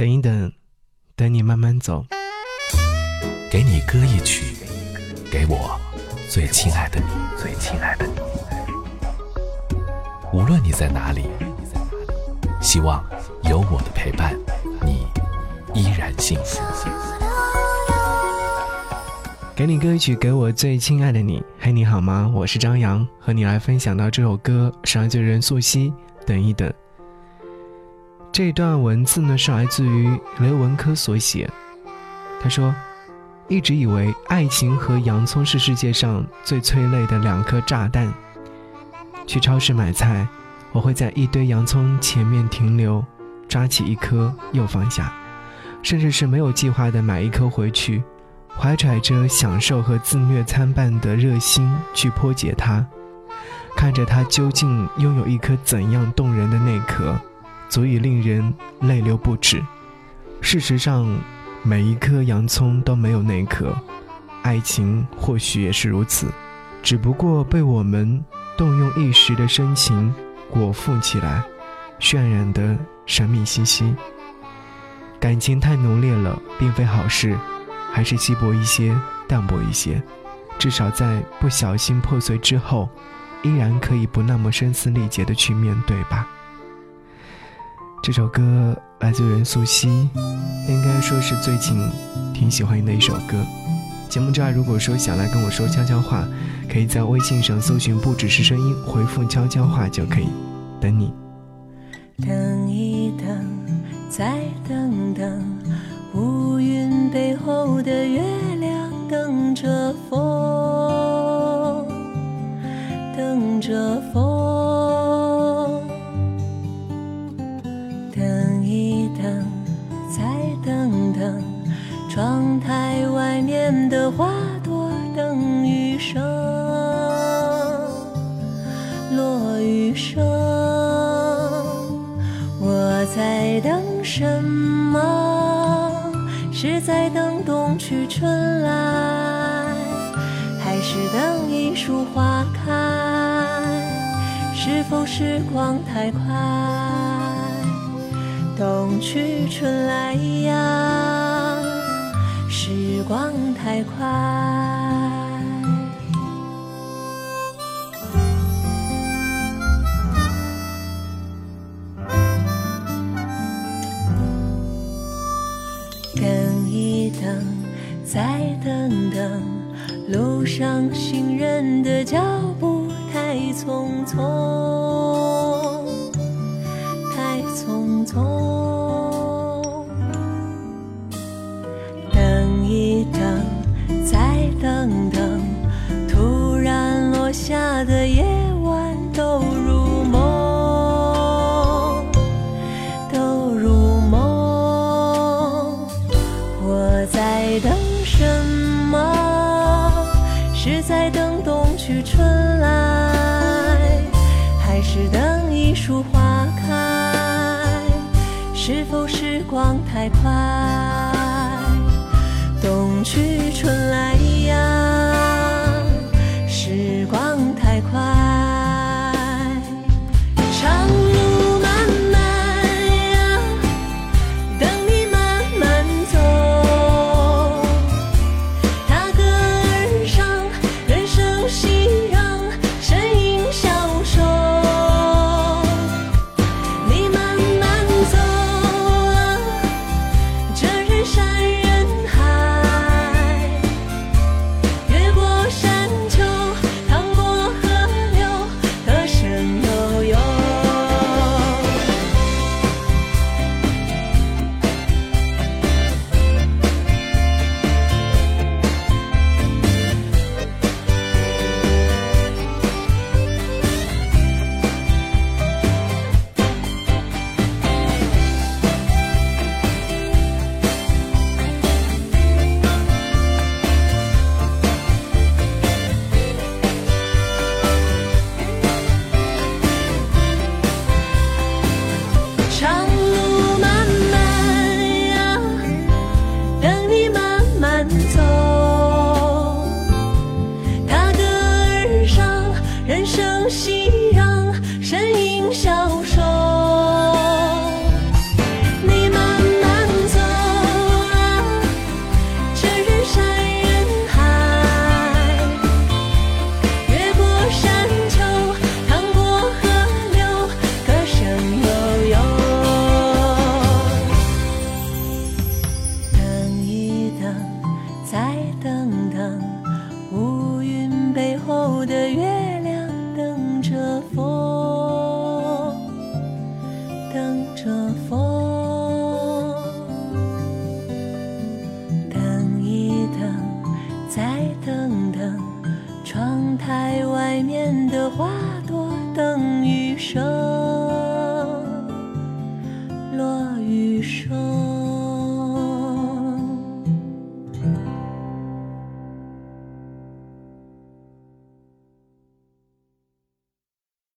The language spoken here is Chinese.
等一等，等你慢慢走。给你歌一曲，给我最亲爱的你，最亲爱的你。无论你在哪里，希望有我的陪伴，你依然幸福。给你歌一曲，给我最亲爱的你。嘿，你好吗？我是张扬，和你来分享到这首歌是来自任素汐。等一等。这段文字呢是来自于刘文科所写。他说：“一直以为爱情和洋葱是世界上最催泪的两颗炸弹。去超市买菜，我会在一堆洋葱前面停留，抓起一颗又放下，甚至是没有计划的买一颗回去，怀揣着享受和自虐参半的热心去破解它，看着它究竟拥有一颗怎样动人的内壳。”足以令人泪流不止。事实上，每一颗洋葱都没有内壳，爱情或许也是如此，只不过被我们动用一时的深情裹覆起来，渲染的神秘兮兮。感情太浓烈了，并非好事，还是稀薄一些，淡薄一些，至少在不小心破碎之后，依然可以不那么声嘶力竭的去面对吧。这首歌来自任素汐，应该说是最近挺喜欢的一首歌。节目之外，如果说想来跟我说悄悄话，可以在微信上搜寻“不只是声音”，回复“悄悄话”就可以。等你。等一等，再等等，乌云背后的月亮等着风，窗台外面的花朵等雨声，落雨声。我在等什么？是在等冬去春来，还是等一树花开？是否时光太快？冬去春来呀。时光太快，等一等，再等等，路上行人的脚步太匆匆，太匆匆。是在等冬去春来，还是等一树花开？是否时光太快？你说。